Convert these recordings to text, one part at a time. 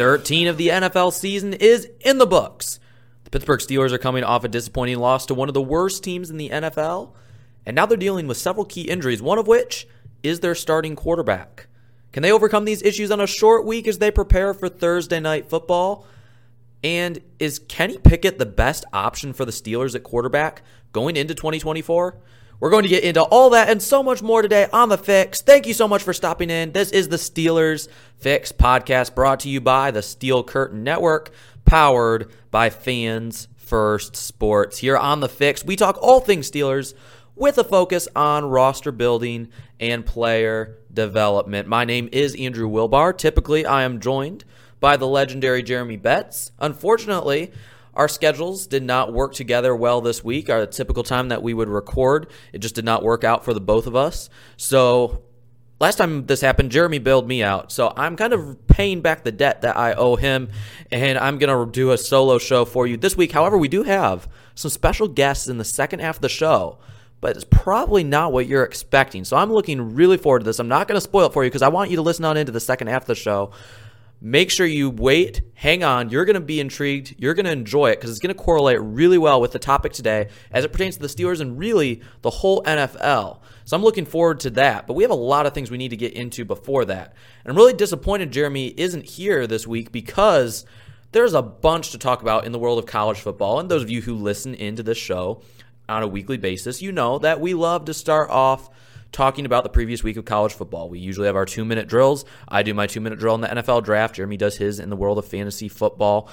13 of the NFL season is in the books. The Pittsburgh Steelers are coming off a disappointing loss to one of the worst teams in the NFL, and now they're dealing with several key injuries, one of which is their starting quarterback. Can they overcome these issues on a short week as they prepare for Thursday night football? And is Kenny Pickett the best option for the Steelers at quarterback going into 2024? We're going to get into all that and so much more today on The Fix. Thank you so much for stopping in. This is the Steelers Fix podcast brought to you by the Steel Curtain Network, powered by Fans First Sports. Here on The Fix, we talk all things Steelers with a focus on roster building and player development. My name is Andrew Wilbar. Typically, I am joined by the legendary Jeremy Betts. Unfortunately, our schedules did not work together well this week. Our typical time that we would record, it just did not work out for the both of us. So last time this happened, Jeremy bailed me out. So I'm kind of paying back the debt that I owe him, and I'm going to do a solo show for you this week. However, we do have some special guests in the second half of the show. But it's probably not what you're expecting. So I'm looking really forward to this. I'm not going to spoil it for you because I want you to listen on into the second half of the show make sure you wait, hang on. You're going to be intrigued. You're going to enjoy it because it's going to correlate really well with the topic today as it pertains to the Steelers and really the whole NFL. So I'm looking forward to that. But we have a lot of things we need to get into before that. And I'm really disappointed Jeremy isn't here this week because there's a bunch to talk about in the world of college football. And those of you who listen into this show on a weekly basis, you know that we love to start off talking about the previous week of college football. We usually have our two minute drills. I do my two minute drill in the NFL draft. Jeremy does his in the world of fantasy football.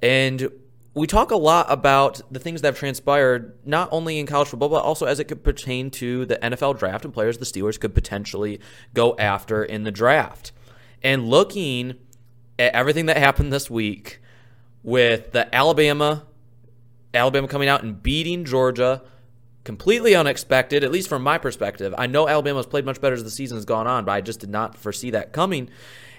And we talk a lot about the things that have transpired, not only in college football, but also as it could pertain to the NFL draft and players the Steelers could potentially go after in the draft. And looking at everything that happened this week with the Alabama, Alabama coming out and beating Georgia, completely unexpected, at least from my perspective. I know Alabama's played much better as the season has gone on, but I just did not foresee that coming.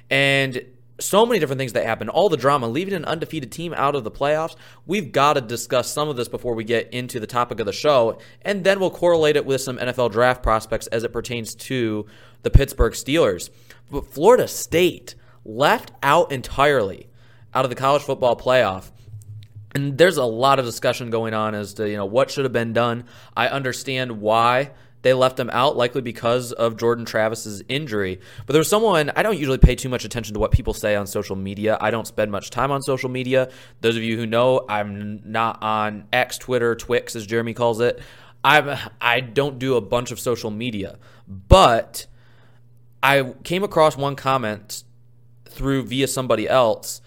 And so many different things that happened, all the drama, leaving an undefeated team out of the playoffs. We've got to discuss some of this before we get into the topic of the show, and then we'll correlate it with some NFL draft prospects as it pertains to the Pittsburgh Steelers. But Florida State left out entirely out of the college football playoff. And there's a lot of discussion going on as to, you know, what should have been done. I understand why they left him out, likely because of Jordan Travis's injury. But there was someone, I don't usually pay too much attention to what people say on social media. I don't spend much time on social media. Those of you who know, I'm not on X, Twitter, Twix, as Jeremy calls it. I'm, I don't do a bunch of social media. But I came across one comment through via somebody else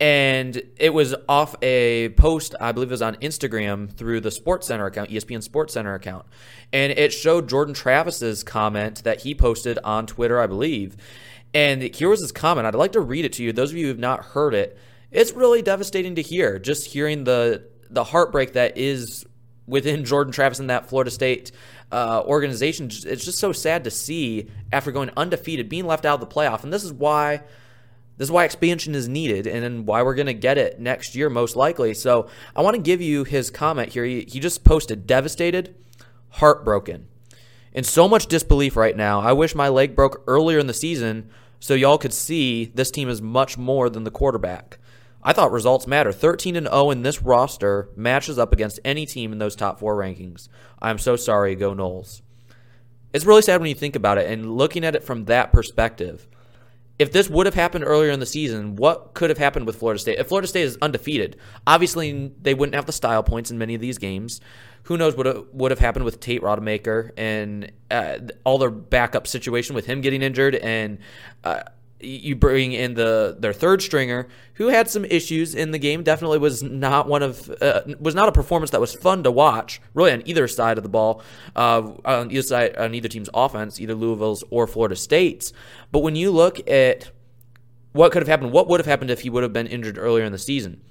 and it was off a post i believe it was on instagram through the sports center account espn sports center account. And it showed jordan travis's comment that he posted on twitter i believe. And here was his comment. I'd like to read it to you. Those of you who have not heard it it's really devastating to hear just hearing the the heartbreak that is within jordan travis and that florida state uh, organization. It's just so sad to see after going undefeated being left out of the playoff. And this is why this is why expansion is needed and why we're going to get it next year, most likely. So I want to give you his comment here. He, he just posted devastated, heartbroken, and so much disbelief right now. I wish my leg broke earlier in the season so y'all could see this team is much more than the quarterback. I thought results matter. 13 and 0 in this roster matches up against any team in those top four rankings. I'm so sorry, go Noles. It's really sad when you think about it and looking at it from that perspective if this would have happened earlier in the season, what could have happened with Florida State? If Florida State is undefeated, obviously they wouldn't have the style points in many of these games. Who knows what would have happened with Tate Rodemaker and uh, all their backup situation with him getting injured and uh, you bring in the their third stringer who had some issues in the game. Definitely was not one of uh, was not a performance that was fun to watch really on either side of the ball uh, on either side on either team's offense either Louisville's or Florida State's. But when you look at what could have happened what would have happened if he would have been injured earlier in the season?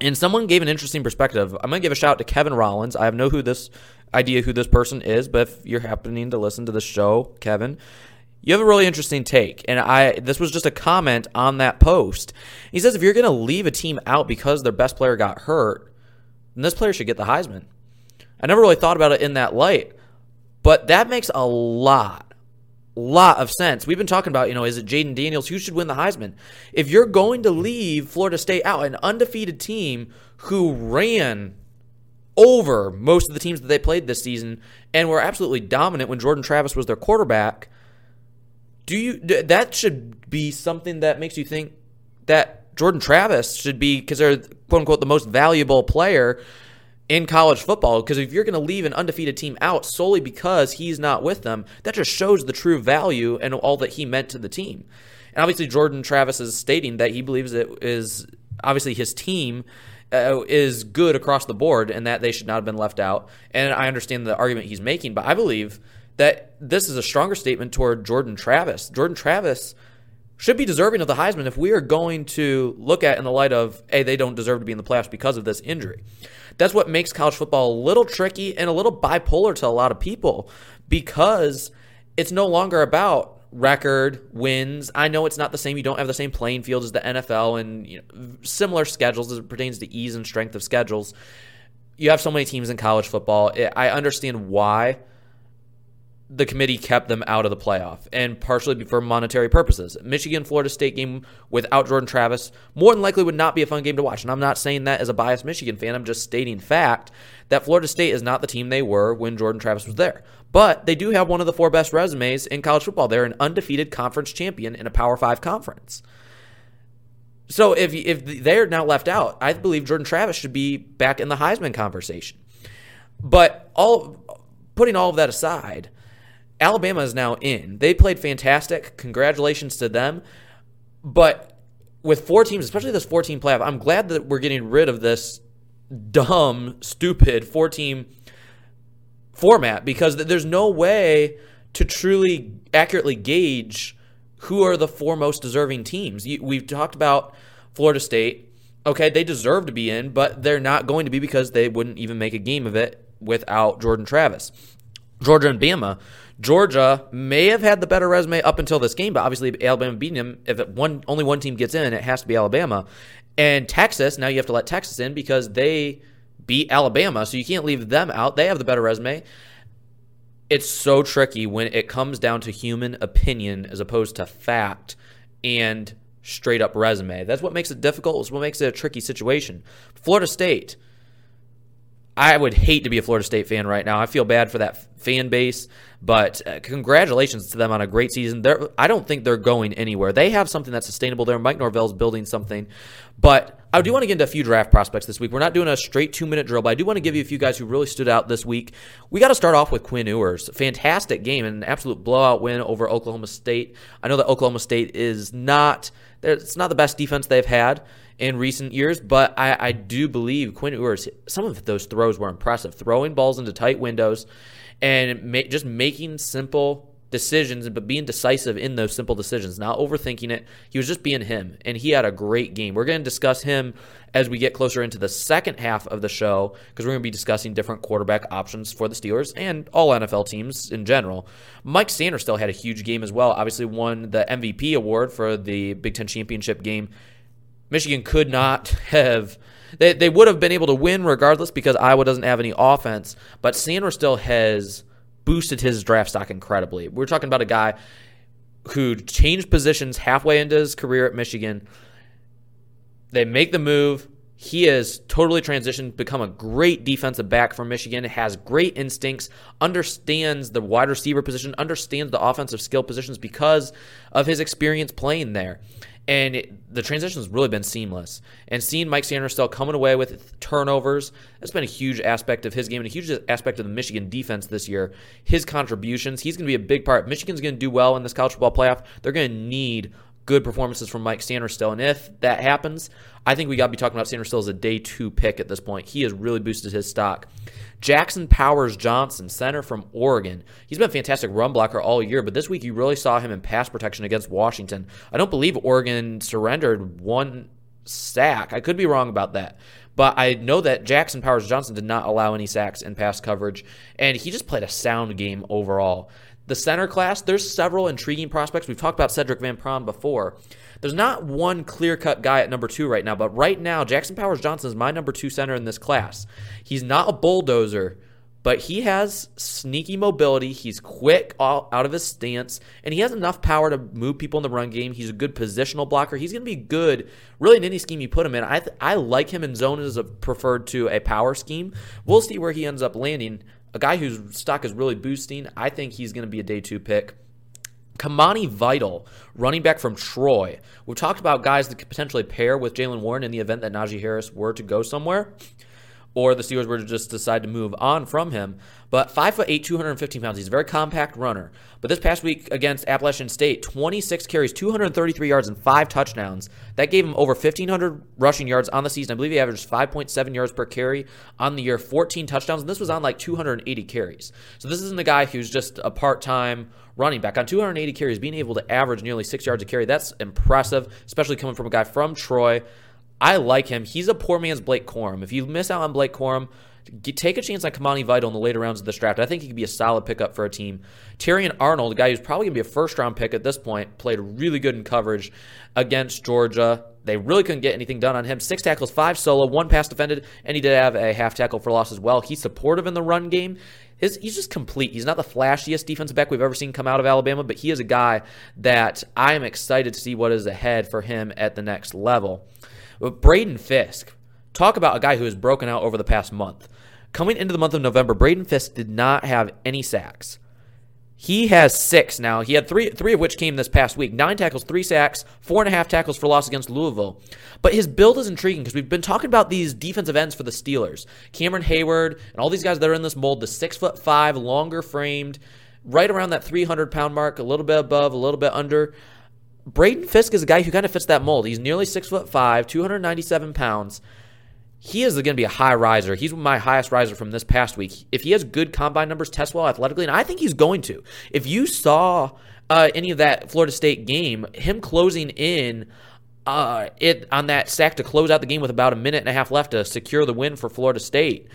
And someone gave an interesting perspective. I'm going to give a shout out to Kevin Rollins. I have no who this idea who this person is but if you're happening to listen to the show Kevin you have a really interesting take, and I this was just a comment on that post. He says if you're going to leave a team out because their best player got hurt, then this player should get the Heisman. I never really thought about it in that light, but that makes a lot, lot of sense. We've been talking about, you know, is it Jayden Daniels who should win the Heisman? If you're going to leave Florida State out, an undefeated team who ran over most of the teams that they played this season and were absolutely dominant when Jordan Travis was their quarterback do you that should be something that makes you think that Jordan Travis should be because they're quote unquote the most valuable player in college football because if you're going to leave an undefeated team out solely because he's not with them, that just shows the true value and all that he meant to the team. And obviously, Jordan Travis is stating that he believes it is obviously his team uh, is good across the board and that they should not have been left out. And I understand the argument he's making, but I believe that this is a stronger statement toward Jordan Travis. Jordan Travis should be deserving of the Heisman if we are going to look at in the light of, hey, they don't deserve to be in the playoffs because of this injury. That's what makes college football a little tricky and a little bipolar to a lot of people because it's no longer about record wins. I know it's not the same. You don't have the same playing field as the NFL and you know, similar schedules as it pertains to ease and strength of schedules. You have so many teams in college football. I understand why the committee kept them out of the playoff, and partially for monetary purposes. Michigan Florida State game without Jordan Travis more than likely would not be a fun game to watch. And I'm not saying that as a biased Michigan fan. I'm just stating fact that Florida State is not the team they were when Jordan Travis was there. But they do have one of the four best resumes in college football. They're an undefeated conference champion in a Power Five conference. So if if they're now left out, I believe Jordan Travis should be back in the Heisman conversation. But all putting all of that aside Alabama is now in. They played fantastic. Congratulations to them. But with four teams, especially this four team playoff, I'm glad that we're getting rid of this dumb, stupid four team format because there's no way to truly accurately gauge who are the four most deserving teams. We've talked about Florida State. Okay, they deserve to be in, but they're not going to be because they wouldn't even make a game of it without Jordan Travis. Georgia and Bama Georgia may have had the better resume up until this game, but obviously Alabama beating them. If one only one team gets in, it has to be Alabama. And Texas, now you have to let Texas in because they beat Alabama, so you can't leave them out. They have the better resume. It's so tricky when it comes down to human opinion as opposed to fact and straight up resume. That's what makes it difficult. It's what makes it a tricky situation. Florida State. I would hate to be a Florida State fan right now. I feel bad for that fan base. But uh, congratulations to them on a great season. They're, I don't think they're going anywhere. They have something that's sustainable there. Mike Norvell's building something. But I do want to get into a few draft prospects this week. We're not doing a straight two minute drill, but I do want to give you a few guys who really stood out this week. We got to start off with Quinn Ewers. Fantastic game and an absolute blowout win over Oklahoma State. I know that Oklahoma State is not it's not the best defense they've had in recent years, but I, I do believe Quinn Ewers, some of those throws were impressive. Throwing balls into tight windows and ma- just making simple decisions, but being decisive in those simple decisions, not overthinking it. He was just being him, and he had a great game. We're going to discuss him as we get closer into the second half of the show because we're going to be discussing different quarterback options for the Steelers and all NFL teams in general. Mike Sainristil had a huge game as well. Obviously, won the MVP award for the Big Ten championship game. Michigan could not have. They, they would have been able to win regardless because Iowa doesn't have any offense, but Sanders still has boosted his draft stock incredibly. We're talking about a guy who changed positions halfway into his career at Michigan. They make the move. He has totally transitioned, become a great defensive back for Michigan, has great instincts, understands the wide receiver position, understands the offensive skill positions because of his experience playing there and it, the transition has really been seamless. And seeing Mike Sainristil coming away with turnovers, that's been a huge aspect of his game and a huge aspect of the Michigan defense this year. His contributions, he's going to be a big part. Michigan's going to do well in this college football playoff. They're going to need good performances from Mike Sainristil. And if that happens, I think we got to be talking about Sainristil as a day two pick at this point. He has really boosted his stock. Jackson Powers Johnson, center from Oregon. He's been a fantastic run blocker all year, but this week you really saw him in pass protection against Washington. I don't believe Oregon surrendered one sack. I could be wrong about that. But I know that Jackson Powers Johnson did not allow any sacks in pass coverage, and he just played a sound game overall. The center class, there's several intriguing prospects. We've talked about Cedric Van Pran before. There's not one clear cut guy at number two right now, but right now, Jackson Powers Johnson is my number two center in this class. He's not a bulldozer, but he has sneaky mobility. He's quick out of his stance, and he has enough power to move people in the run game. He's a good positional blocker. He's going to be good really in any scheme you put him in. I, th- I like him in zone as a preferred to a power scheme. We'll see where he ends up landing. A guy whose stock is really boosting, I think he's going to be a day two pick. Kimani Vital, running back from Troy. We've talked about guys that could potentially pair with Jaylen Warren in the event that Najee Harris were to go somewhere, or the Steelers were to just decide to move on from him. But 5'8, 215 pounds. He's a very compact runner. But this past week against Appalachian State, 26 carries, 233 yards, and five touchdowns. That gave him over 1,500 rushing yards on the season. I believe he averaged 5.7 yards per carry on the year, 14 touchdowns, and this was on like 280 carries. So this isn't a guy who's just a part time running back. On 280 carries, being able to average nearly six yards a carry, that's impressive, especially coming from a guy from Troy. I like him. He's a poor man's Blake Corum. If you miss out on Blake Corum, take a chance on Kimani Vital in the later rounds of this draft. I think he could be a solid pickup for a team. Terrion Arnold, a guy who's probably going to be a first round pick at this point, played really good in coverage against Georgia. They really couldn't get anything done on him. Six tackles, five solo, one pass defended, and he did have a half tackle for loss as well. He's supportive in the run game. His, he's just complete. He's not the flashiest defensive back we've ever seen come out of Alabama, but he is a guy that I am excited to see what is ahead for him at the next level. But Braden Fiske, talk about a guy who has broken out over the past month. Coming into the month of November, Braden Fiske did not have any sacks. He has six now. He had three, three of which came this past week. Nine tackles, three sacks, four and a half tackles for loss against Louisville. But his build is intriguing because we've been talking about these defensive ends for the Steelers. Cameron Heyward, and all these guys that are in this mold, the six foot five, longer framed, right around that 300 pound mark, a little bit above, a little bit under. Braden Fiske is a guy who kind of fits that mold. He's nearly six foot five, 297 pounds he is going to be a high riser. He's my highest riser from this past week. If he has good combine numbers, test well athletically, and I think he's going to. If you saw uh, any of that Florida State game, him closing in uh, it on that sack to close out the game with about a minute and a half left to secure the win for Florida State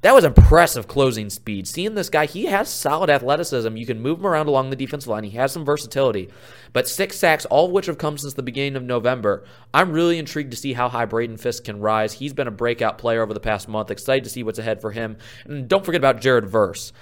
that was impressive closing speed. Seeing this guy, he has solid athleticism. You can move him around along the defensive line. He has some versatility. But six sacks, all of which have come since the beginning of November. I'm really intrigued to see how high Braden Fiske can rise. He's been a breakout player over the past month. Excited to see what's ahead for him. And don't forget about Jared Verse.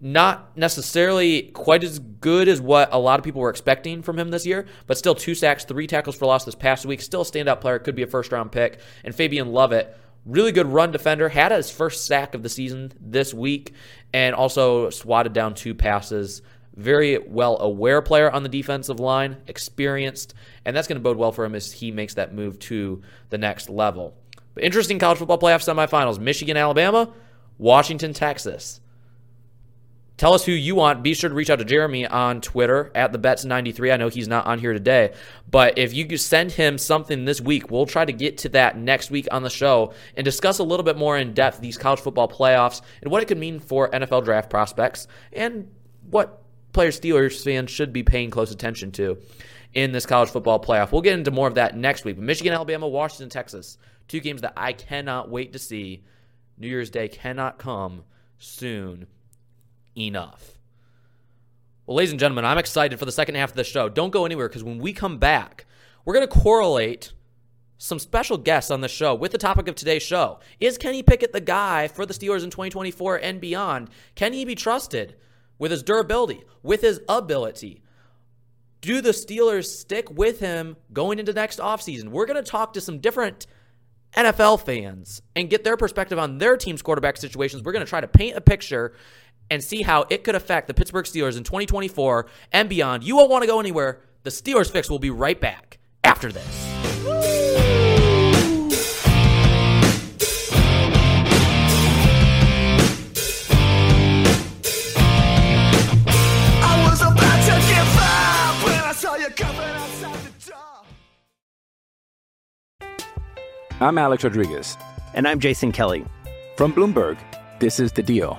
Not necessarily quite as good as what a lot of people were expecting from him this year, but still two sacks, three tackles for loss this past week. Still a standout player. Could be a first round pick. And Fabien Lovett Really good run defender. Had his first sack of the season this week. and also swatted down two passes. Very well aware player on the defensive line, experienced, and that's going to bode well for him as he makes that move to the next level. But interesting college football playoff semifinals Michigan, Alabama, Washington, Texas. Tell us who you want. Be sure to reach out to Jeremy on Twitter at the Bets93. I know he's not on here today, but if you send him something this week, we'll try to get to that next week on the show and discuss a little bit more in depth these college football playoffs and what it could mean for NFL draft prospects and what players Steelers fans should be paying close attention to in this college football playoff. We'll get into more of that next week. Michigan, Alabama, Washington, Texas. Two games that I cannot wait to see. New Year's Day cannot come soon enough. Well, ladies and gentlemen, I'm excited for the second half of the show. Don't go anywhere because when we come back, we're going to correlate some special guests on the show with the topic of today's show. Is Kenny Pickett the guy for the Steelers in 2024 and beyond? Can he be trusted with his durability, with his ability? Do the Steelers stick with him going into next offseason? We're going to talk to some different NFL fans and get their perspective on their team's quarterback situations. We're going to try to paint a picture and see how it could affect the Pittsburgh Steelers in 2024 and beyond. You won't want to go anywhere. The Steelers Fix will be right back after this. I'm Alex Rodriguez. And I'm Jason Kelly. From Bloomberg, this is The Deal.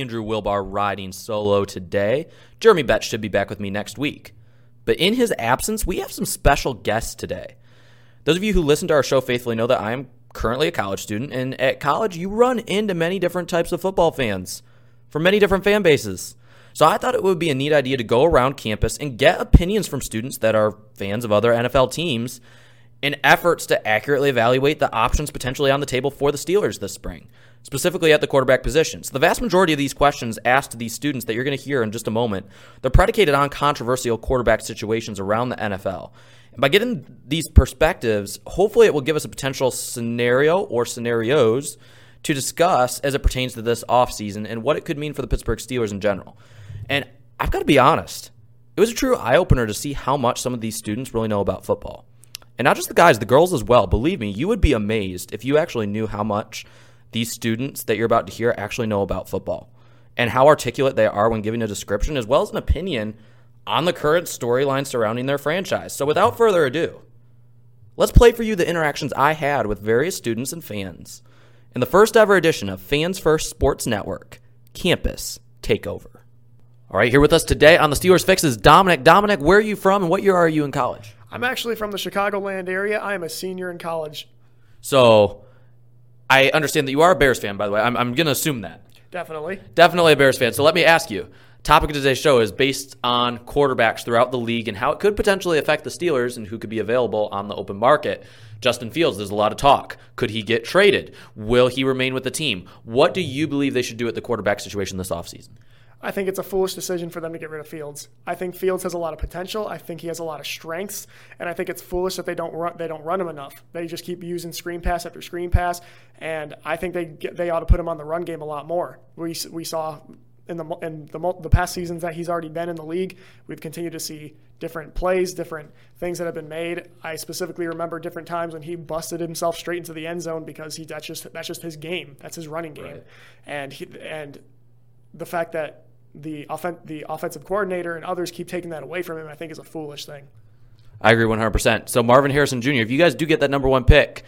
Andrew Wilbar riding solo today. Jeremy Betts should be back with me next week. But in his absence, we have some special guests today. Those of you who listen to our show faithfully know that I am currently a college student, and at college, you run into many different types of football fans from many different fan bases. So I thought it would be a neat idea to go around campus and get opinions from students that are fans of other NFL teams in efforts to accurately evaluate the options potentially on the table for the Steelers this spring. Specifically at the quarterback position. So the vast majority of these questions asked to these students that you're going to hear in just a moment, they're predicated on controversial quarterback situations around the NFL. And by getting these perspectives, hopefully it will give us a potential scenario or scenarios to discuss as it pertains to this offseason and what it could mean for the Pittsburgh Steelers in general. And I've got to be honest, it was a true eye opener to see how much some of these students really know about football. And not just the guys, the girls as well. Believe me, you would be amazed if you actually knew how much these students that you're about to hear actually know about football and how articulate they are when giving a description as well as an opinion on the current storyline surrounding their franchise. So without further ado, let's play for you the interactions I had with various students and fans in the first ever edition of Fans First Sports Network Campus Takeover. All right, here with us today on the Steelers Fix is Dominic. Dominic, where are you from and what year are you in college? I'm actually from the Chicagoland area. I am a senior in college. So I understand that you are a Bears fan, by the way. I'm, I'm going to assume that. Definitely. Definitely a Bears fan. So let me ask you. Topic of today's show is based on quarterbacks throughout the league and how it could potentially affect the Steelers and who could be available on the open market. Justin Fields, there's a lot of talk. Could he get traded? Will he remain with the team? What do you believe they should do at the quarterback situation this offseason? I think it's a foolish decision for them to get rid of Fields. I think Fields has a lot of potential. I think he has a lot of strengths, and I think it's foolish that they don't run, they don't run him enough. They just keep using screen pass after screen pass, and I think they get, they ought to put him on the run game a lot more. We we saw in the in the the past seasons that he's already been in the league, we've continued to see different plays, different things that have been made. I specifically remember different times when he busted himself straight into the end zone because he that's just that's just his game. That's his running game, right. and he, and the fact that the offen- the offensive coordinator and others keep taking that away from him, I think is a foolish thing. I agree 100%. So Marvin Harrison Jr., if you guys do get that number one pick,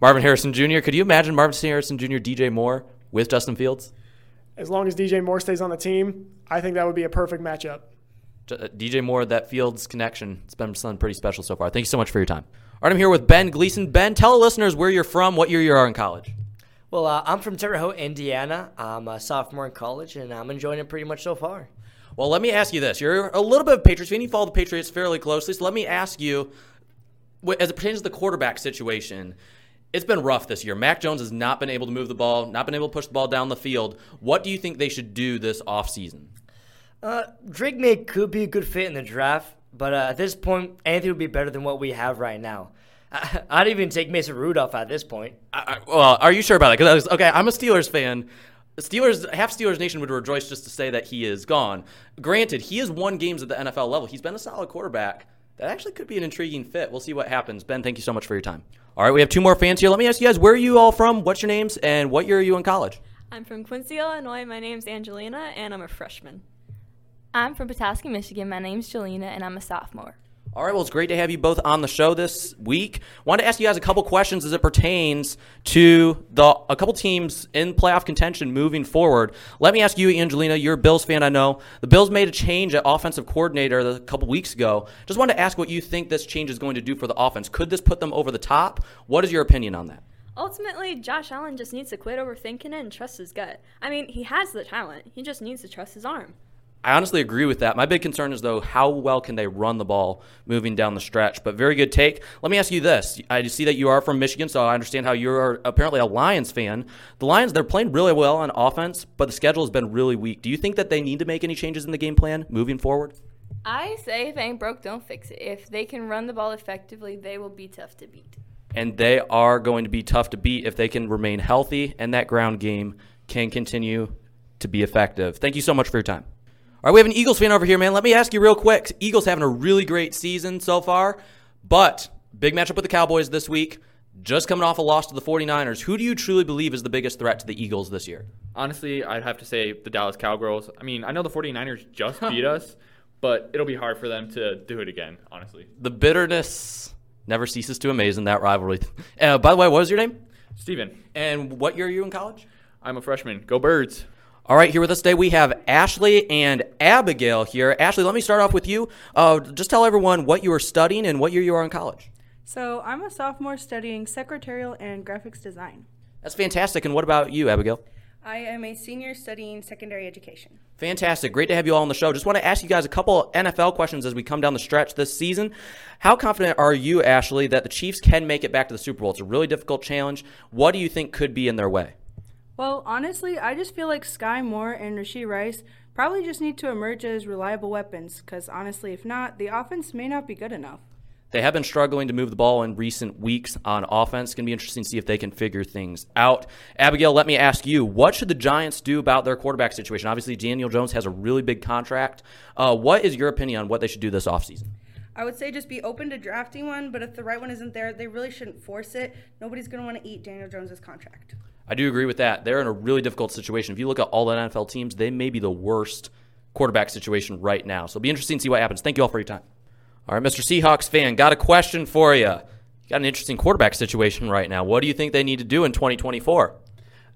Marvin Harrison Jr., could you imagine Marvin Harrison Jr., DJ Moore with Justin Fields? As long as DJ Moore stays on the team, I think that would be a perfect matchup. Uh, DJ Moore, that Fields connection, it's been something pretty special so far. Thank you so much for your time. All right, I'm here with Ben Gleason. Ben, tell the listeners where you're from, what year you are in college. Well, uh, I'm from Terre Haute, Indiana. I'm a sophomore in college, and I'm enjoying it pretty much so far. Well, let me ask you this. You're a little bit of a Patriots fan. You follow the Patriots fairly closely. So let me ask you, as it pertains to the quarterback situation, it's been rough this year. Mac Jones has not been able to move the ball, not been able to push the ball down the field. What do you think they should do this offseason? Uh, Drake Maye could be a good fit in the draft, but uh, at this point, anything would be better than what we have right now. I'd even take Mason Rudolph at this point. I, I, well, are you sure about that? Because okay, I'm a Steelers fan. Steelers, half Steelers Nation would rejoice just to say that he is gone. Granted, he has won games at the NFL level. He's been a solid quarterback. That actually could be an intriguing fit. We'll see what happens. Ben, thank you so much for your time. All right, we have two more fans here. Let me ask you guys, where are you all from? What's your names, and what year are you in college? I'm from Quincy, Illinois. My name's Angelina, and I'm a freshman. I'm from Petoskey, Michigan. My name's Jelena, and I'm a sophomore. All right, well, it's great to have you both on the show this week. Wanted to ask you guys a couple questions as it pertains to the a couple teams in playoff contention moving forward. Let me ask you, Angelina, you're a Bills fan, I know. The Bills made a change at offensive coordinator a couple weeks ago. Just wanted to ask what you think this change is going to do for the offense. Could this put them over the top? What is your opinion on that? Ultimately, Josh Allen just needs to quit overthinking it and trust his gut. I mean, he has the talent. He just needs to trust his arm. I honestly agree with that. My big concern is though how well can they run the ball moving down the stretch. But very good take. Let me ask you this: I see that you are from Michigan, so I understand how you're apparently a Lions fan. The Lions they're playing really well on offense, but the schedule has been really weak. Do you think that they need to make any changes in the game plan moving forward? I say if ain't broke, don't fix it. If they can run the ball effectively, they will be tough to beat. And they are going to be tough to beat if they can remain healthy and that ground game can continue to be effective. Thank you so much for your time. All right, we have an Eagles fan over here, man. Let me ask you real quick. Eagles having a really great season so far, but big matchup with the Cowboys this week. Just coming off a loss to the 49ers. Who do you truly believe is the biggest threat to the Eagles this year? Honestly, I'd have to say the Dallas Cowgirls. I mean, I know the 49ers just beat us, but it'll be hard for them to do it again, honestly. The bitterness never ceases to amaze in that rivalry. Uh, by the way, what was your name? Steven. And what year are you in college? I'm a freshman. Go Birds. All right, here with us today we have Ashley and Abigail here. Ashley, let me start off with you. Uh, just tell everyone what you are studying and what year you are in college. So, I'm a sophomore studying secretarial and graphics design. That's fantastic. And what about you, Abigail? I am a senior studying secondary education. Fantastic. Great to have you all on the show. Just want to ask you guys a couple NFL questions as we come down the stretch this season. How confident are you, Ashley, that the Chiefs can make it back to the Super Bowl? It's a really difficult challenge. What do you think could be in their way? Well, honestly, I just feel like Skyy Moore and Rashee Rice probably just need to emerge as reliable weapons, because honestly, if not, the offense may not be good enough. They have been struggling to move the ball in recent weeks on offense. It's going to be interesting to see if they can figure things out. Abigail, let me ask you what should the Giants do about their quarterback situation? Obviously, Daniel Jones has a really big contract. Uh, what is your opinion on what they should do this offseason? I would say just be open to drafting one, but if the right one isn't there, they really shouldn't force it. Nobody's going to want to eat Daniel Jones's contract. I do agree with that. They're in a really difficult situation. If you look at all the NFL teams, they may be the worst quarterback situation right now. So it'll be interesting to see what happens. Thank you all for your time. All right, Mr. Seahawks fan, got a question for you. You got an interesting quarterback situation right now. What do you think they need to do in 2024?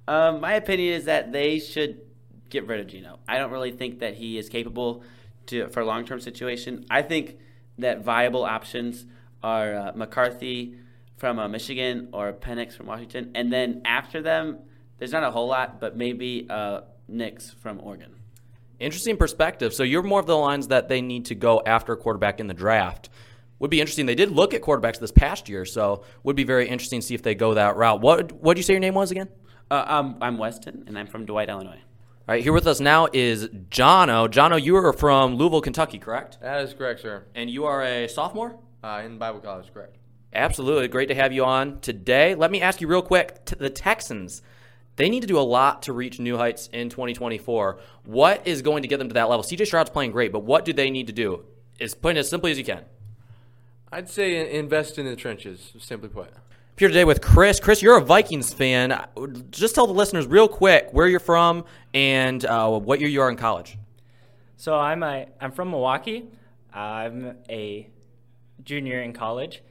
Um, my opinion is that they should get rid of Geno. I don't really think that he is capable to for a long term situation. I think that viable options are uh, McCarthy from uh, Michigan or Penix from Washington, and then after them, there's not a whole lot, but maybe uh, Nix from Oregon. Interesting perspective. So you're more of the lines that they need to go after a quarterback in the draft. Would be interesting. They did look at quarterbacks this past year, so would be very interesting to see if they go that route. What what did you say your name was again? Uh, um, I'm Weston, and I'm from Dwight, Illinois. All right, here with us now is Jono. Jono, you are from Louisville, Kentucky, correct? That is correct, sir. And you are a sophomore? Uh, in Bible college, correct. Absolutely. Great to have you on today. Let me ask you real quick the Texans, they need to do a lot to reach new heights in 2024. What is going to get them to that level? CJ Stroud's playing great, but what do they need to do? Is put it as simply as you can. I'd say invest in the trenches, simply put. here today with Chris. Chris, you're a Vikings fan. Just tell the listeners real quick where you're from and uh, what year you are in college. So I'm a I'm from Milwaukee. I'm a junior in college.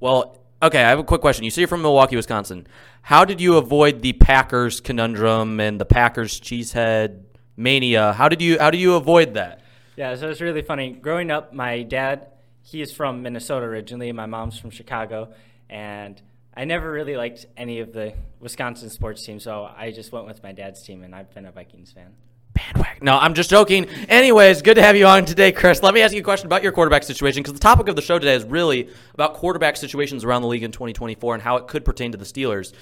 Well, okay, I have a quick question. You say you're from Milwaukee, Wisconsin. How did you avoid the Packers conundrum and the Packers cheesehead mania? How did you how do you avoid that? Yeah, so it's really funny. Growing up, my dad, he is from Minnesota originally. My mom's from Chicago, and I never really liked any of the Wisconsin sports teams, so I just went with my dad's team, and I've been a Vikings fan. Bandwagon. No, I'm just joking. Anyways, good to have you on today, Chris. Let me ask you a question about your quarterback situation because the topic of the show today is really about quarterback situations around the league in 2024 and how it could pertain to the Steelers.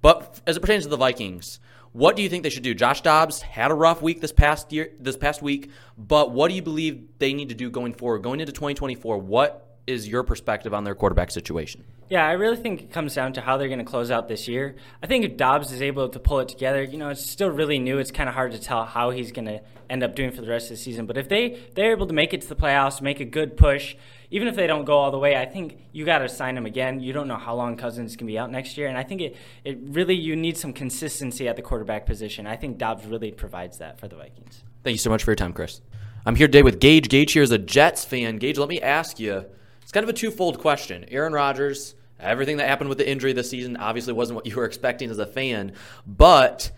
But as it pertains to the Vikings, what do you think they should do? Josh Dobbs had a rough week this past year, this past week, but what do you believe they need to do going forward, going into 2024? What is your perspective on their quarterback situation? Yeah, I really think it comes down to how they're going to close out this year. I think if Dobbs is able to pull it together, you know, it's still really new. It's kind of hard to tell how he's going to end up doing for the rest of the season. But if they they're able to make it to the playoffs, make a good push, even if they don't go all the way, I think you got to sign him again. You don't know how long Cousins can be out next year, and I think it it really you need some consistency at the quarterback position. I think Dobbs really provides that for the Vikings. Thank you so much for your time, Chris. I'm here today with Gage. Gage here is a Jets fan. Gage, let me ask you. It's kind of a twofold question. Aaron Rodgers, everything that happened with the injury this season obviously wasn't what you were expecting as a fan, but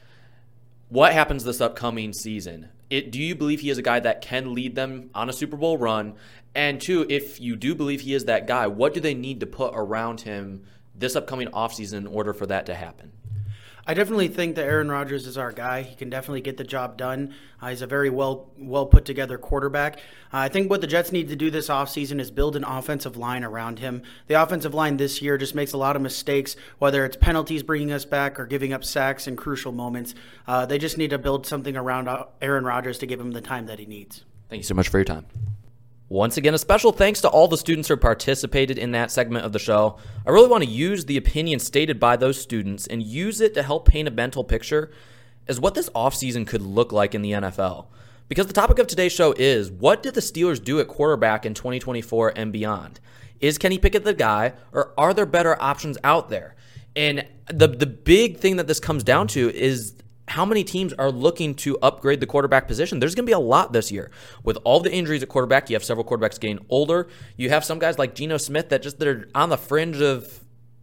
what happens this upcoming season? It, do you believe he is a guy that can lead them on a Super Bowl run? And two, if you do believe he is that guy, what do they need to put around him this upcoming offseason in order for that to happen? I definitely think that Aaron Rodgers is our guy. He can definitely get the job done. Uh, he's a very well well put together quarterback. Uh, I think what the Jets need to do this offseason is build an offensive line around him. The offensive line this year just makes a lot of mistakes, whether it's penalties bringing us back or giving up sacks in crucial moments. Uh, they just need to build something around uh, Aaron Rodgers to give him the time that he needs. Thank you so much for your time. Once again, a special thanks to all the students who participated in that segment of the show. I really want to use the opinion stated by those students and use it to help paint a mental picture as what this offseason could look like in the NFL. Because the topic of today's show is what did the Steelers do at quarterback in 2024 and beyond? Is Kenny Pickett the guy, or are there better options out there? And the the big thing that this comes down to is how many teams are looking to upgrade the quarterback position? There's going to be a lot this year. With all the injuries at quarterback, you have several quarterbacks getting older. You have some guys like Geno Smith that just they're on the fringe of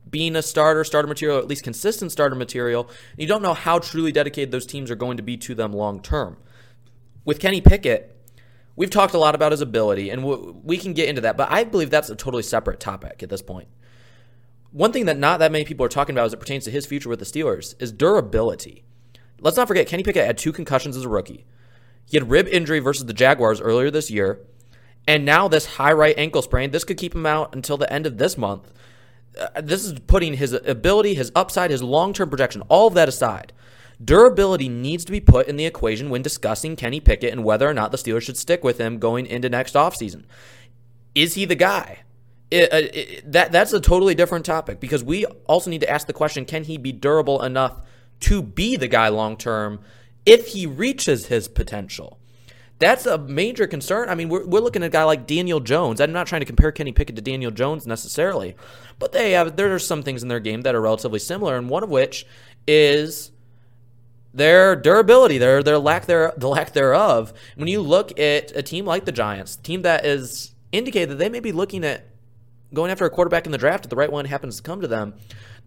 being a starter, starter material, at least consistent starter material. You don't know how truly dedicated those teams are going to be to them long term. With Kenny Pickett, we've talked a lot about his ability, and we can get into that, but I believe that's a totally separate topic at this point. One thing that not that many people are talking about as it pertains to his future with the Steelers is durability. Let's not forget, Kenny Pickett had two concussions as a rookie. He had rib injury versus the Jaguars earlier this year. And now this high right ankle sprain, this could keep him out until the end of this month. Uh, this is putting his ability, his upside, his long term projection, all of that aside. Durability needs to be put in the equation when discussing Kenny Pickett and whether or not the Steelers should stick with him going into next offseason. Is he the guy? It, uh, it, that that's a totally different topic because we also need to ask the question: Can he be durable enough to be the guy long term if he reaches his potential? That's a major concern. I mean, we're, we're looking at a guy like Daniel Jones. I'm not trying to compare Kenny Pickett to Daniel Jones necessarily, but they have there are some things in their game that are relatively similar, and one of which is their durability, their their lack there the lack thereof. When you look at a team like the Giants, team that is indicated that they may be looking at going after a quarterback in the draft if the right one happens to come to them.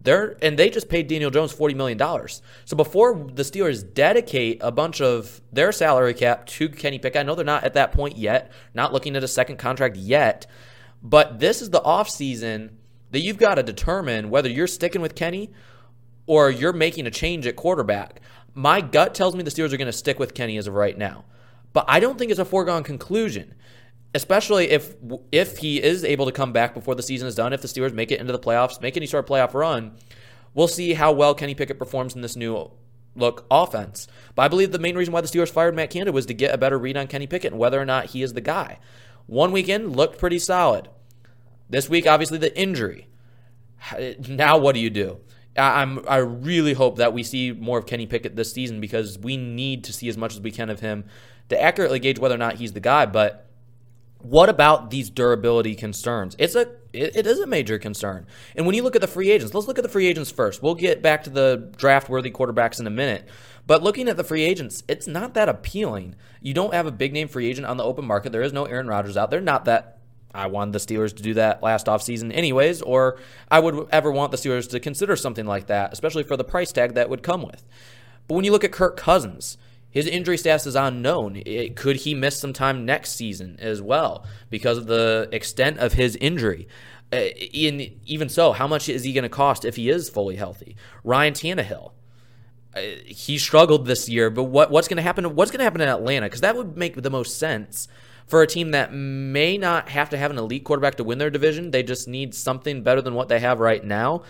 They're and they just paid Daniel Jones forty million dollars. So before the Steelers dedicate a bunch of their salary cap to Kenny Pickett, I know they're not at that point yet, not looking at a second contract yet, but this is the offseason that you've got to determine whether you're sticking with Kenny or you're making a change at quarterback. My gut tells me the Steelers are going to stick with Kenny as of right now. But I don't think it's a foregone conclusion especially if if he is able to come back before the season is done, if the Steelers make it into the playoffs, make any sort of playoff run, we'll see how well Kenny Pickett performs in this new look offense. But I believe the main reason why the Steelers fired Matt Canada was to get a better read on Kenny Pickett and whether or not he is the guy. One weekend looked pretty solid. This week, obviously, the injury. Now, what do you do? I'm I really hope that we see more of Kenny Pickett this season because we need to see as much as we can of him to accurately gauge whether or not he's the guy. But what about these durability concerns? It's a it, it is a major concern. And when you look at the free agents, let's look at the free agents first. We'll get back to the draft worthy quarterbacks in a minute. But looking at the free agents, it's not that appealing. You don't have a big name free agent on the open market. There is no Aaron Rodgers out there. Not that I wanted the Steelers to do that last offseason anyways, or I would ever want the Steelers to consider something like that, especially for the price tag that would come with. But when you look at Kirk Cousins, his injury status is unknown. It, could he miss some time next season as well because of the extent of his injury? Uh, in, even so, how much is he going to cost if he is fully healthy? Ryan Tannehill, uh, he struggled this year, but what, what's going to happen? What's going to happen in Atlanta? Because that would make the most sense for a team that may not have to have an elite quarterback to win their division. They just need something better than what they have right now.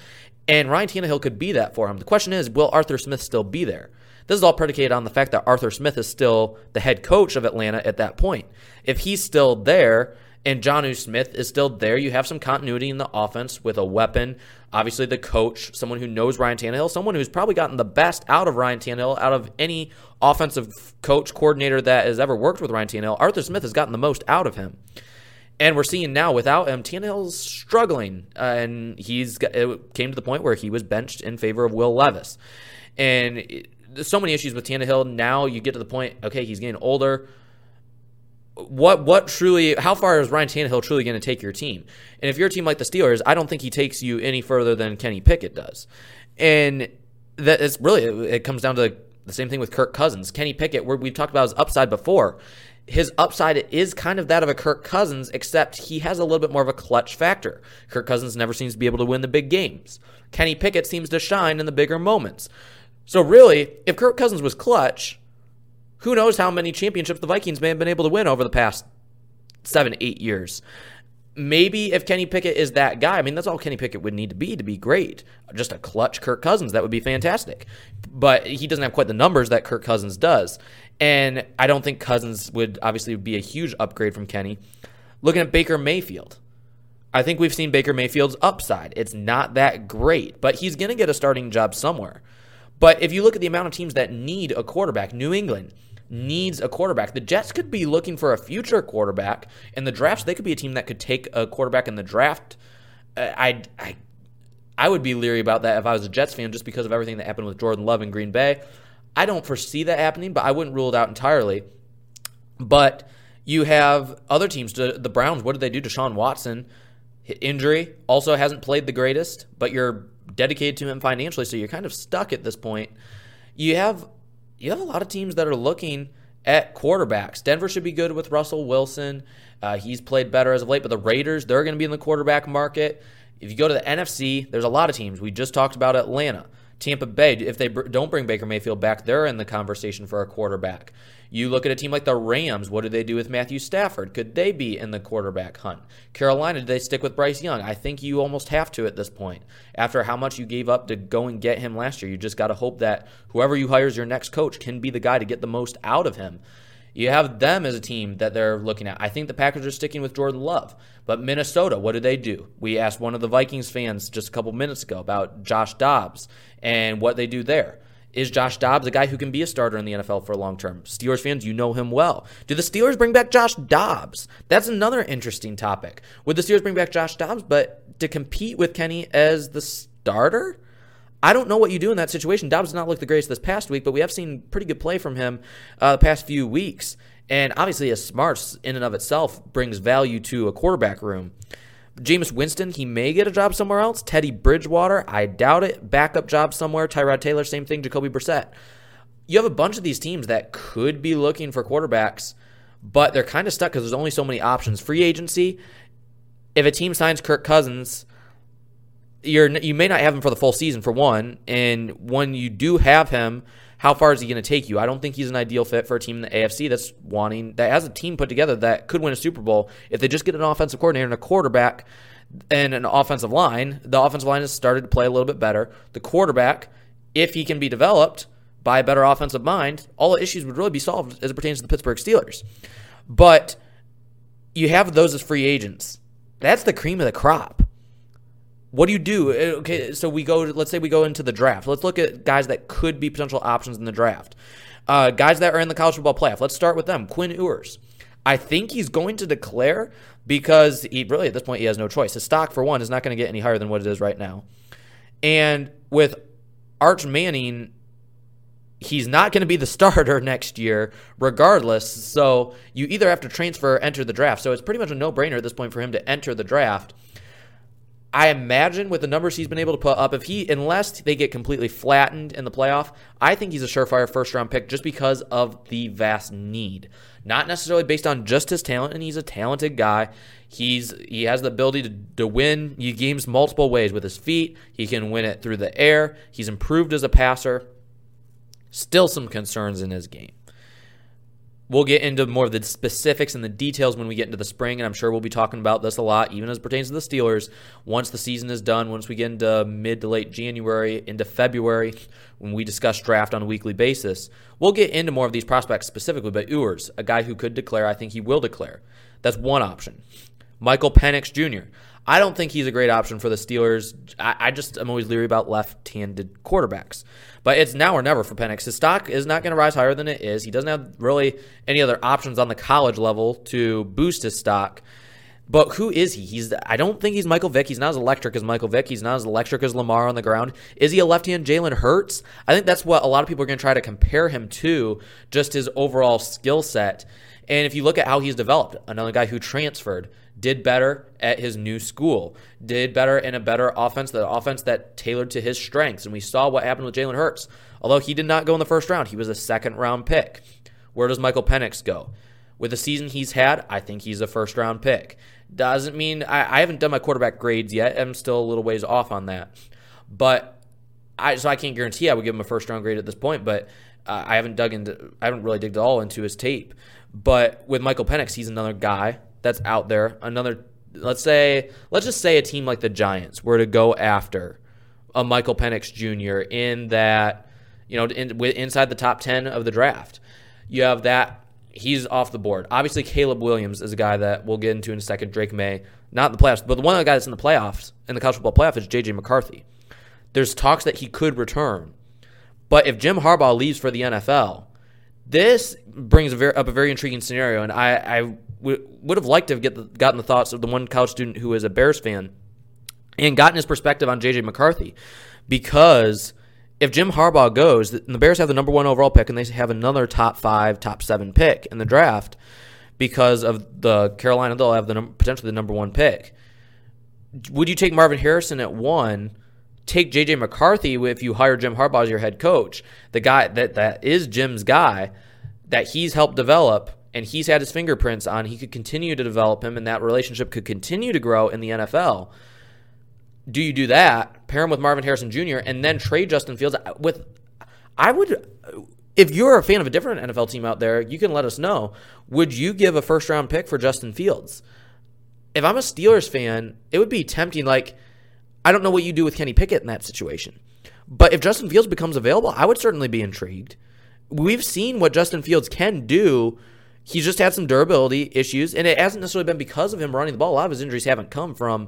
And Ryan Tannehill could be that for him. The question is, will Arthur Smith still be there? This is all predicated on the fact that Arthur Smith is still the head coach of Atlanta at that point. If he's still there and Jonnu Smith is still there, you have some continuity in the offense with a weapon. Obviously, the coach, someone who knows Ryan Tannehill, someone who's probably gotten the best out of Ryan Tannehill out of any offensive coach coordinator that has ever worked with Ryan Tannehill. Arthur Smith has gotten the most out of him. And we're seeing now without him, Tannehill's struggling, uh, and he's got, it came to the point where he was benched in favor of Will Levis. And it, there's so many issues with Tannehill. Now you get to the point, okay, he's getting older. What what truly how far is Ryan Tannehill truly going to take your team? And if you're a team like the Steelers, I don't think he takes you any further than Kenny Pickett does. And that is really it comes down to the same thing with Kirk Cousins. Kenny Pickett, where we've talked about his upside before. His upside is kind of that of a Kirk Cousins, except he has a little bit more of a clutch factor. Kirk Cousins never seems to be able to win the big games. Kenny Pickett seems to shine in the bigger moments. So really, if Kirk Cousins was clutch, who knows how many championships the Vikings may have been able to win over the past seven, eight years. Maybe if Kenny Pickett is that guy, I mean, that's all Kenny Pickett would need to be to be great. Just a clutch Kirk Cousins, that would be fantastic. But he doesn't have quite the numbers that Kirk Cousins does. And I don't think Cousins would obviously be a huge upgrade from Kenny. Looking at Baker Mayfield, I think we've seen Baker Mayfield's upside. It's not that great, but he's going to get a starting job somewhere. But if you look at the amount of teams that need a quarterback, New England needs a quarterback. The Jets could be looking for a future quarterback in the draft. They could be a team that could take a quarterback in the draft. Uh, I, I, I would be leery about that if I was a Jets fan, just because of everything that happened with Jordan Love in Green Bay. I don't foresee that happening, but I wouldn't rule it out entirely. But you have other teams. The Browns. What did they do to Sean Watson? Injury also hasn't played the greatest, but you're dedicated to him financially, so you're kind of stuck at this point. You have you have a lot of teams that are looking at quarterbacks. Denver should be good with Russell Wilson. Uh, he's played better as of late, but the Raiders, they're going to be in the quarterback market. If you go to the NFC, there's a lot of teams. We just talked about Atlanta. Tampa Bay, if they don't bring Baker Mayfield back, they're in the conversation for a quarterback. You look at a team like the Rams. What do they do with Matthew Stafford? Could they be in the quarterback hunt? Carolina, do they stick with Bryce Young? I think you almost have to at this point. After how much you gave up to go and get him last year, you just got to hope that whoever you hire as your next coach can be the guy to get the most out of him. You have them as a team that they're looking at. I think the Packers are sticking with Jordan Love. But Minnesota, what do they do? We asked one of the Vikings fans just a couple minutes ago about Josh Dobbs and what they do there. Is Josh Dobbs a guy who can be a starter in the NFL for a long term? Steelers fans, you know him well. Do the Steelers bring back Josh Dobbs? That's another interesting topic. Would the Steelers bring back Josh Dobbs, but to compete with Kenny as the starter? I don't know what you do in that situation. Dobbs did not look the greatest this past week, but we have seen pretty good play from him uh, the past few weeks. And obviously, his smarts in and of itself brings value to a quarterback room. Jameis Winston, he may get a job somewhere else. Teddy Bridgewater, I doubt it. Backup job somewhere. Tyrod Taylor, same thing. Jacoby Brissett. You have a bunch of these teams that could be looking for quarterbacks, but they're kind of stuck because there's only so many options. Free agency, if a team signs Kirk Cousins, you're you may not have him for the full season for one, and when you do have him, how far is he going to take you? I don't think he's an ideal fit for a team in the AFC that's wanting that has a team put together that could win a Super Bowl if they just get an offensive coordinator and a quarterback and an offensive line. The offensive line has started to play a little bit better. The quarterback, if he can be developed by a better offensive mind, all the issues would really be solved as it pertains to the Pittsburgh Steelers. But you have those as free agents. That's the cream of the crop. What do you do? Uh, Okay, so we go. Let's say we go into the draft. Let's look at guys that could be potential options in the draft. Uh, guys that are in the college football playoff. Let's start with them. Quinn Ewers. I think he's going to declare because he really at this point he has no choice. His stock for one is not going to get any higher than what it is right now. And with Arch Manning, he's not going to be the starter next year, regardless. So you either have to transfer or enter the draft. So it's pretty much a no brainer at this point for him to enter the draft. I imagine with the numbers he's been able to put up, if he, unless they get completely flattened in the playoff, I think he's a surefire first round pick just because of the vast need. Not necessarily based on just his talent, and he's a talented guy. He's he has the ability to, to win games multiple ways with his feet. He can win it through the air. He's improved as a passer. Still some concerns in his game. We'll get into more of the specifics and the details when we get into the spring, and I'm sure we'll be talking about this a lot, even as it pertains to the Steelers. Once the season is done, once we get into mid to late January, into February, when we discuss draft on a weekly basis, we'll get into more of these prospects specifically. But Ewers, a guy who could declare, I think he will declare. That's one option. Michael Penix Jr. I don't think he's a great option for the Steelers. I, I just am always leery about left-handed quarterbacks. But it's now or never for Penix. His stock is not going to rise higher than it is. He doesn't have really any other options on the college level to boost his stock. But who is he? He's I don't think he's Michael Vick. He's not as electric as Michael Vick. He's not as electric as Lamar on the ground. Is he a left-hand Jalen Hurts? I think that's what a lot of people are going to try to compare him to, just his overall skill set. And if you look at how he's developed, another guy who transferred, did better at his new school, did better in a better offense, the offense that tailored to his strengths. And we saw what happened with Jalen Hurts. Although he did not go in the first round, he was a second round pick. Where does Michael Penix go? With the season he's had, I think he's a first round pick. Doesn't mean I, I haven't done my quarterback grades yet. I'm still a little ways off on that. But I so I can't guarantee I would give him a first round grade at this point, but uh, I haven't dug into I haven't really digged all into his tape. But with Michael Penix, he's another guy that's out there. Another, let's say, let's just say a team like the Giants were to go after a Michael Penix Jr. in that, you know, in, inside the top 10 of the draft. You have that, he's off the board. Obviously, Caleb Williams is a guy that we'll get into in a second. Drake Maye, not in the playoffs, but the one of the guys that's in the playoffs, in the college football playoff, is J.J. McCarthy. There's talks that he could return. But if Jim Harbaugh leaves for the NFL, this brings up a very intriguing scenario, and I, I would have liked to have get the, gotten the thoughts of the one college student who is a Bears fan and gotten his perspective on JJ McCarthy, because if Jim Harbaugh goes, and the Bears have the number one overall pick, and they have another top five, top seven pick in the draft because of the Carolina, they'll have the num- potentially the number one pick. Would you take Marvin Harrison at one? take JJ McCarthy if you hire Jim Harbaugh as your head coach, the guy that that is Jim's guy that he's helped develop and he's had his fingerprints on, he could continue to develop him and that relationship could continue to grow in the NFL. do you do that? Pair him with Marvin Harrison Jr. and then trade Justin Fields with. I would, if you're a fan of a different NFL team out there, you can let us know. Would you give a first round pick for Justin Fields? If I'm a Steelers fan, it would be tempting. Like, I don't know what you do with Kenny Pickett in that situation. But if Justin Fields becomes available, I would certainly be intrigued. We've seen what Justin Fields can do. He's just had some durability issues, and it hasn't necessarily been because of him running the ball. A lot of his injuries haven't come from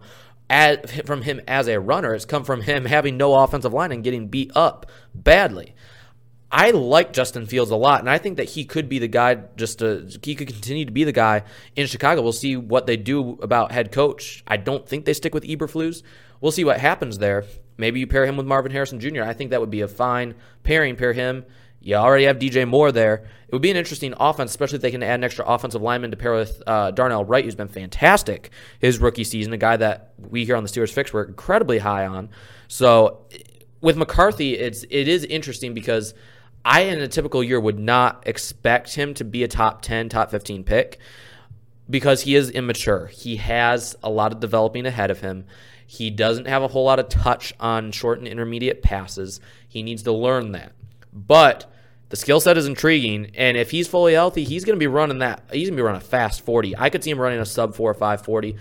as, from him as a runner. It's come from him having no offensive line and getting beat up badly. I like Justin Fields a lot, and I think that he could be the guy. Just to, he could continue to be the guy in Chicago. We'll see what they do about head coach. I don't think they stick with Eberflus. We'll see what happens there. Maybe you pair him with Marvin Harrison Jr. I think that would be a fine pairing. Pair him. You already have DJ Moore there. It would be an interesting offense, especially if they can add an extra offensive lineman to pair with uh, Darnell Wright, who's been fantastic his rookie season, a guy that we here on the Steelers Fix were incredibly high on. So with McCarthy, it's it is interesting because I, in a typical year, would not expect him to be a top 10, top 15 pick because he is immature. He has a lot of developing ahead of him. He doesn't have a whole lot of touch on short and intermediate passes. He needs to learn that. But the skill set is intriguing, and if he's fully healthy, he's going to be running that. He's going to be running a fast 40. I could see him running a sub 4 or 5 40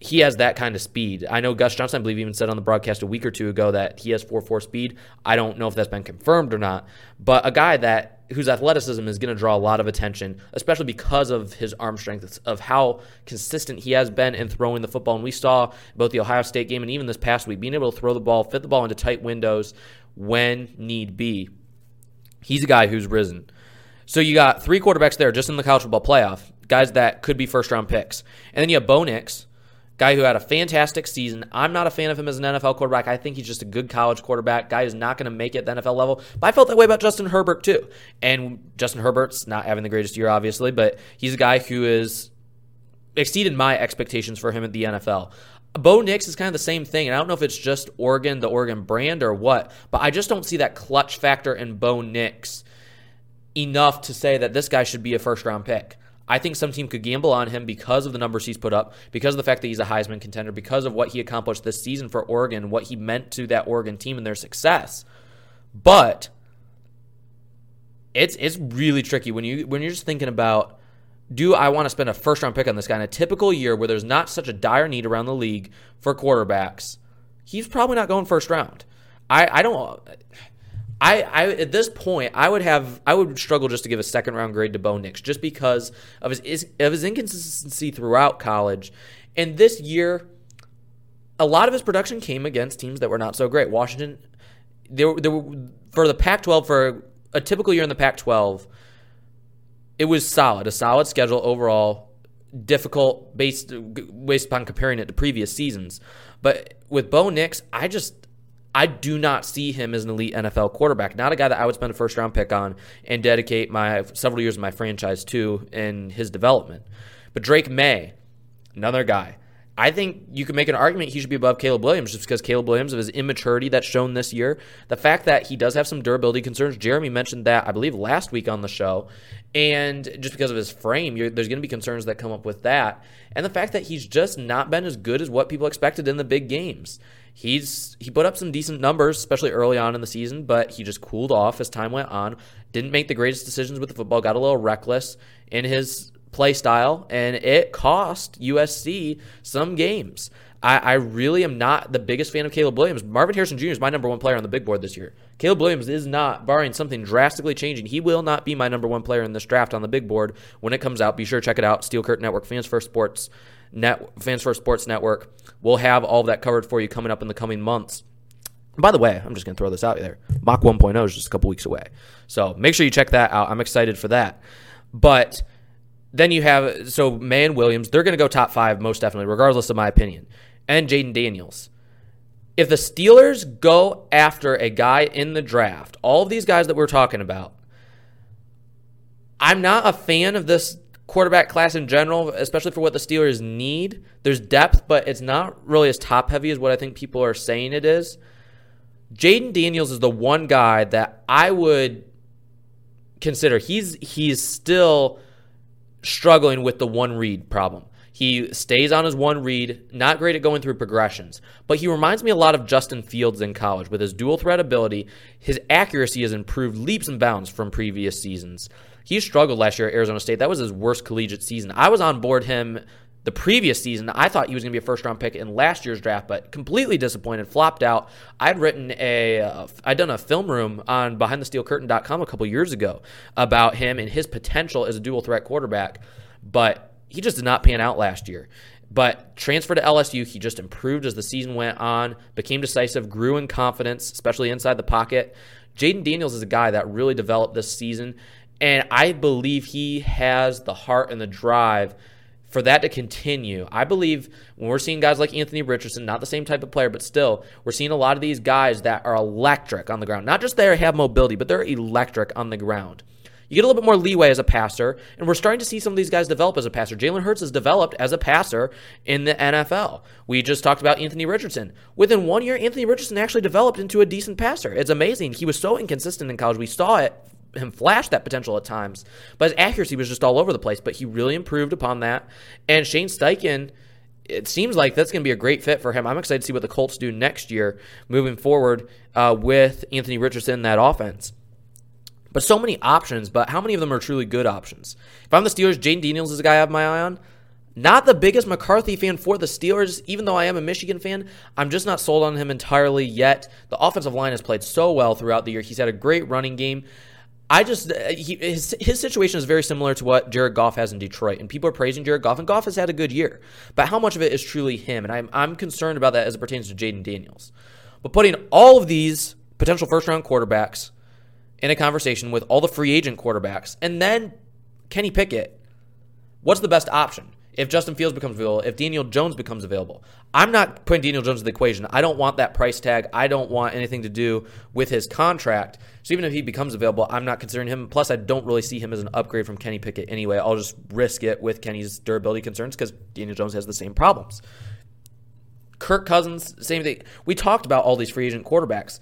he has that kind of speed. I know Gus Johnson, I believe, even said on the broadcast a week or two ago that he has 4 4 speed. I don't know if that's been confirmed or not, but a guy that whose athleticism is going to draw a lot of attention, especially because of his arm strength, of how consistent he has been in throwing the football. And we saw both the Ohio State game and even this past week being able to throw the ball, fit the ball into tight windows when need be. He's a guy who's risen. So you got three quarterbacks there just in the college football playoff, guys that could be first round picks. And then you have Bo Nix, guy who had a fantastic season. I'm not a fan of him as an NFL quarterback. I think he's just a good college quarterback. Guy is not going to make it the NFL level. But I felt that way about Justin Herbert too. And Justin Herbert's not having the greatest year, obviously, but he's a guy who has exceeded my expectations for him at the NFL. Bo Nix is kind of the same thing, and I don't know if it's just Oregon, the Oregon brand, or what, but I just don't see that clutch factor in Bo Nix enough to say that this guy should be a first round pick. I think some team could gamble on him because of the numbers he's put up, because of the fact that he's a Heisman contender, because of what he accomplished this season for Oregon, what he meant to that Oregon team and their success. But it's it's really tricky when you when you're just thinking about do I want to spend a first round pick on this guy in a typical year where there's not such a dire need around the league for quarterbacks? He's probably not going first round. I, I don't I, I at this point I would have I would struggle just to give a second round grade to Bo Nix just because of his of his inconsistency throughout college, and this year, a lot of his production came against teams that were not so great. Washington, there there for the Pac-12 for a typical year in the Pac-12, it was solid, a solid schedule overall. Difficult based based upon comparing it to previous seasons, but with Bo Nix, I just I do not see him as an elite NFL quarterback. Not a guy that I would spend a first round pick on and dedicate my several years of my franchise to in his development. But Drake Maye, another guy. I think you could make an argument he should be above Caleb Williams just because Caleb Williams of his immaturity that's shown this year. The fact that he does have some durability concerns. Jeremy mentioned that I believe last week on the show. And just because of his frame, there's going to be concerns that come up with that. And the fact that he's just not been as good as what people expected in the big games he's he put up some decent numbers, especially early on in the season, but he just cooled off as time went on. Didn't make the greatest decisions with the football, got a little reckless in his play style, and it cost USC some games. I, I really am not the biggest fan of Caleb Williams. Marvin Harrison Jr. is my number one player on the big board this year. Caleb Williams is not, barring something drastically changing, he will not be my number one player in this draft on the big board when it comes out. Be sure to check it out. Steel Curtain Network, Fans First Sports Net, Fans First Sports Network. We'll have all of that covered for you coming up in the coming months. By the way, I'm just going to throw this out there. Mock 1.0 is just a couple weeks away. So make sure you check that out. I'm excited for that. But then you have, so Man Williams, they're going to go top five most definitely, regardless of my opinion. And Jayden Daniels. If the Steelers go after a guy in the draft, all of these guys that we're talking about, I'm not a fan of this quarterback class in general, especially for what the Steelers need. There's depth, but it's not really as top heavy as what I think people are saying it is. Jayden Daniels is the one guy that I would consider. He's he's still struggling with the one read problem. He stays on his one read, not great at going through progressions, but he reminds me a lot of Justin Fields in college with his dual threat ability. His accuracy has improved leaps and bounds from previous seasons. He struggled last year at Arizona State. That was his worst collegiate season. I was on board him the previous season. I thought he was going to be a first round pick in last year's draft, but completely disappointed, flopped out. I'd written a, uh, I'd done a film room on BehindTheSteelCurtain.com a couple years ago about him and his potential as a dual threat quarterback, but he just did not pan out last year. But transferred to LSU, he just improved as the season went on, became decisive, grew in confidence, especially inside the pocket. Jayden Daniels is a guy that really developed this season, and I believe he has the heart and the drive for that to continue. I believe when we're seeing guys like Anthony Richardson, not the same type of player, but still, we're seeing a lot of these guys that are electric on the ground. Not just they have mobility, but they're electric on the ground. You get a little bit more leeway as a passer, and we're starting to see some of these guys develop as a passer. Jalen Hurts has developed as a passer in the NFL. We just talked about Anthony Richardson. Within one year, Anthony Richardson actually developed into a decent passer. It's amazing. He was so inconsistent in college. We saw it him flash that potential at times, but his accuracy was just all over the place. But he really improved upon that. And Shane Steichen, it seems like that's going to be a great fit for him. I'm excited to see what the Colts do next year moving forward uh, with Anthony Richardson in that offense. But so many options, but how many of them are truly good options? If I'm the Steelers, Jayden Daniels is a guy I have my eye on. Not the biggest McCarthy fan for the Steelers, even though I am a Michigan fan. I'm just not sold on him entirely yet. The offensive line has played so well throughout the year. He's had a great running game. I just uh, he, his his situation is very similar to what Jared Goff has in Detroit, and people are praising Jared Goff, and Goff has had a good year. But how much of it is truly him? And I'm I'm concerned about that as it pertains to Jayden Daniels. But putting all of these potential first round quarterbacks in a conversation with all the free agent quarterbacks, and then Kenny Pickett, what's the best option? If Justin Fields becomes available, if Daniel Jones becomes available, I'm not putting Daniel Jones in the equation. I don't want that price tag. I don't want anything to do with his contract. So even if he becomes available, I'm not considering him. Plus, I don't really see him as an upgrade from Kenny Pickett anyway. I'll just risk it with Kenny's durability concerns because Daniel Jones has the same problems. Kirk Cousins, same thing. We talked about all these free agent quarterbacks.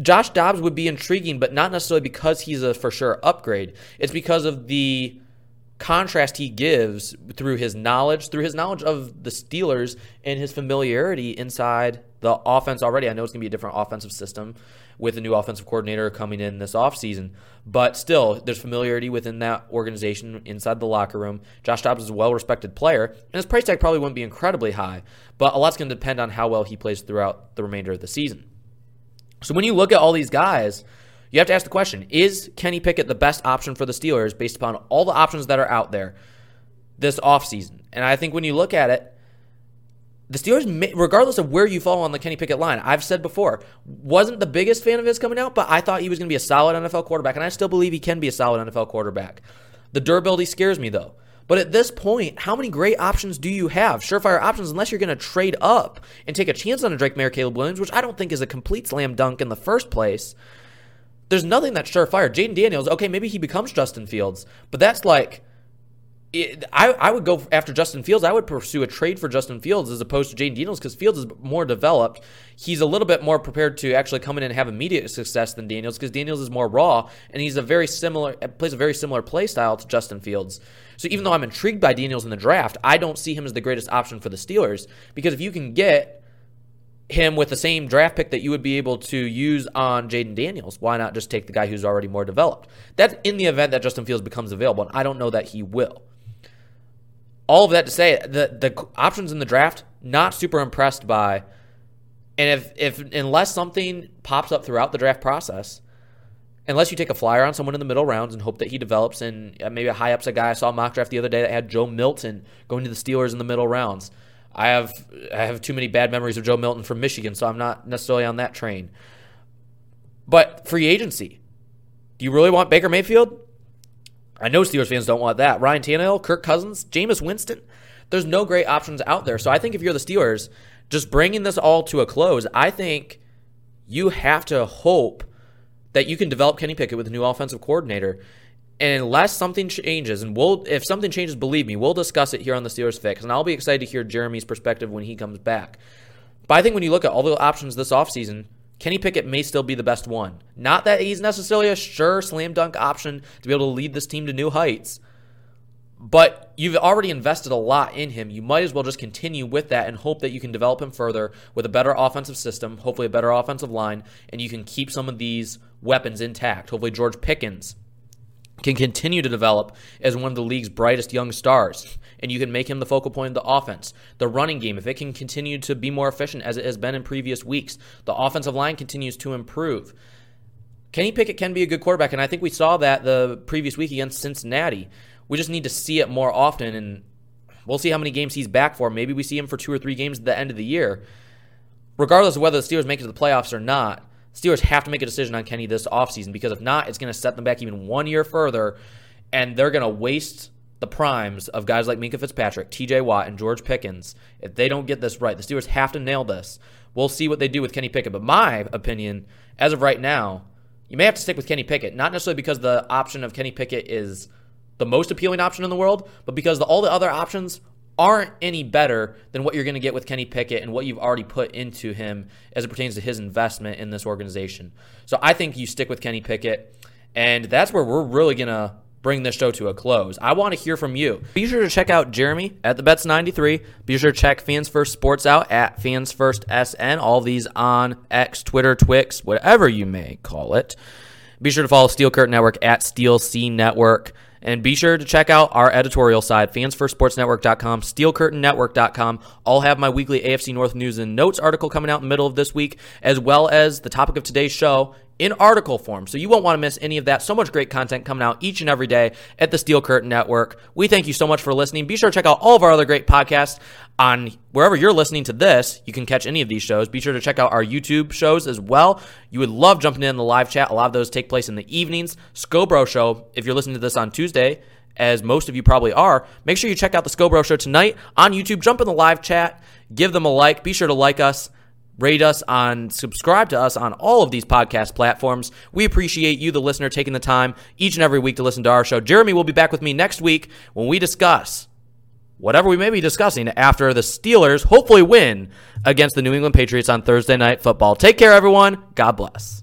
Josh Dobbs would be intriguing, but not necessarily because he's a for sure upgrade. It's because of the contrast he gives through his knowledge, through his knowledge of the Steelers and his familiarity inside the offense already. I know it's going to be a different offensive system with a new offensive coordinator coming in this offseason, but still, there's familiarity within that organization inside the locker room. Josh Dobbs is a well respected player, and his price tag probably wouldn't be incredibly high, but a lot's going to depend on how well he plays throughout the remainder of the season. So when you look at all these guys, you have to ask the question Is Kenny Pickett the best option for the Steelers based upon all the options that are out there this offseason? And I think when you look at it, the Steelers, regardless of where you fall on the Kenny Pickett line, I've said before, wasn't the biggest fan of his coming out, but I thought he was going to be a solid NFL quarterback, and I still believe he can be a solid NFL quarterback. The durability scares me, though. But at this point, how many great options do you have? Surefire options, unless you're going to trade up and take a chance on a Drake Maye, Caleb Williams, which I don't think is a complete slam dunk in the first place. There's nothing that's surefire. Jayden Daniels, okay, maybe he becomes Justin Fields, but that's like it, I, I would go after Justin Fields. I would pursue a trade for Justin Fields as opposed to Jayden Daniels because Fields is more developed. He's a little bit more prepared to actually come in and have immediate success than Daniels because Daniels is more raw and he's a very similar plays a very similar play style to Justin Fields. So even though I'm intrigued by Daniels in the draft, I don't see him as the greatest option for the Steelers because if you can get him with the same draft pick that you would be able to use on Jayden Daniels, why not just take the guy who's already more developed? That's in the event that Justin Fields becomes available, and I don't know that he will all of that to say, the the options in the draft not super impressed by. And if if unless something pops up throughout the draft process, unless you take a flyer on someone in the middle rounds and hope that he develops, and uh, maybe a high upside guy I saw a mock draft the other day that had Joe Milton going to the Steelers in the middle rounds. I have I have too many bad memories of Joe Milton from Michigan, so I'm not necessarily on that train. But free agency. Do you really want Baker Mayfield? I know Steelers fans don't want that. Ryan Tannehill, Kirk Cousins, Jameis Winston. There's no great options out there. So I think if you're the Steelers, just bringing this all to a close, I think you have to hope that you can develop Kenny Pickett with a new offensive coordinator. And unless something changes, and we'll if something changes, believe me, we'll discuss it here on the Steelers Fix. And I'll be excited to hear Jeremy's perspective when he comes back. But I think when you look at all the options this offseason, Kenny Pickett may still be the best one. Not that he's necessarily a sure slam dunk option to be able to lead this team to new heights, But you've already invested a lot in him. You might as well just continue with that and hope that you can develop him further with a better offensive system, hopefully a better offensive line, and you can keep some of these weapons intact. Hopefully, George Pickens can continue to develop as one of the league's brightest young stars, and you can make him the focal point of the offense. The running game, if it can continue to be more efficient as it has been in previous weeks, the offensive line continues to improve. Kenny Pickett can be a good quarterback, and I think we saw that the previous week against Cincinnati. We just need to see it more often, and we'll see how many games he's back for. Maybe we see him for two or three games at the end of the year. Regardless of whether the Steelers make it to the playoffs or not, Steelers have to make a decision on Kenny this offseason because if not, it's going to set them back even one year further, and they're going to waste the primes of guys like Minkah Fitzpatrick, TJ Watt, and George Pickens. If they don't get this right, the Steelers have to nail this. We'll see what they do with Kenny Pickett. But my opinion, as of right now, you may have to stick with Kenny Pickett, not necessarily because the option of Kenny Pickett is the most appealing option in the world, but because the, all the other options aren't any better than what you're going to get with Kenny Pickett and what you've already put into him as it pertains to his investment in this organization. So I think you stick with Kenny Pickett, and that's where we're really going to bring this show to a close. I want to hear from you. Be sure to check out Jeremy at the Bets 93. Be sure to check Fans First Sports out at Fans First SN. All these on X, Twitter, Twix, whatever you may call it. Be sure to follow Steel Curtain Network at Steel C Network. And be sure to check out our editorial side, fansfirstsportsnetwork.com, steelcurtainnetwork.com. I'll have my weekly AFC North news and notes article coming out in the middle of this week, as well as the topic of today's show in article form. So you won't want to miss any of that. So much great content coming out each and every day at the Steel Curtain Network. We thank you so much for listening. Be sure to check out all of our other great podcasts on wherever you're listening to this. You can catch any of these shows. Be sure to check out our YouTube shows as well. You would love jumping in the live chat. A lot of those take place in the evenings. Scobro Show, if you're listening to this on Tuesday, as most of you probably are, make sure you check out the Scobro Show tonight on YouTube. Jump in the live chat, give them a like. Be sure to like us rate us on subscribe to us on all of these podcast platforms we appreciate you the listener taking the time each and every week to listen to our show jeremy will be back with me next week when we discuss whatever we may be discussing after the steelers hopefully win against the new england patriots on thursday night football. Take care everyone. God bless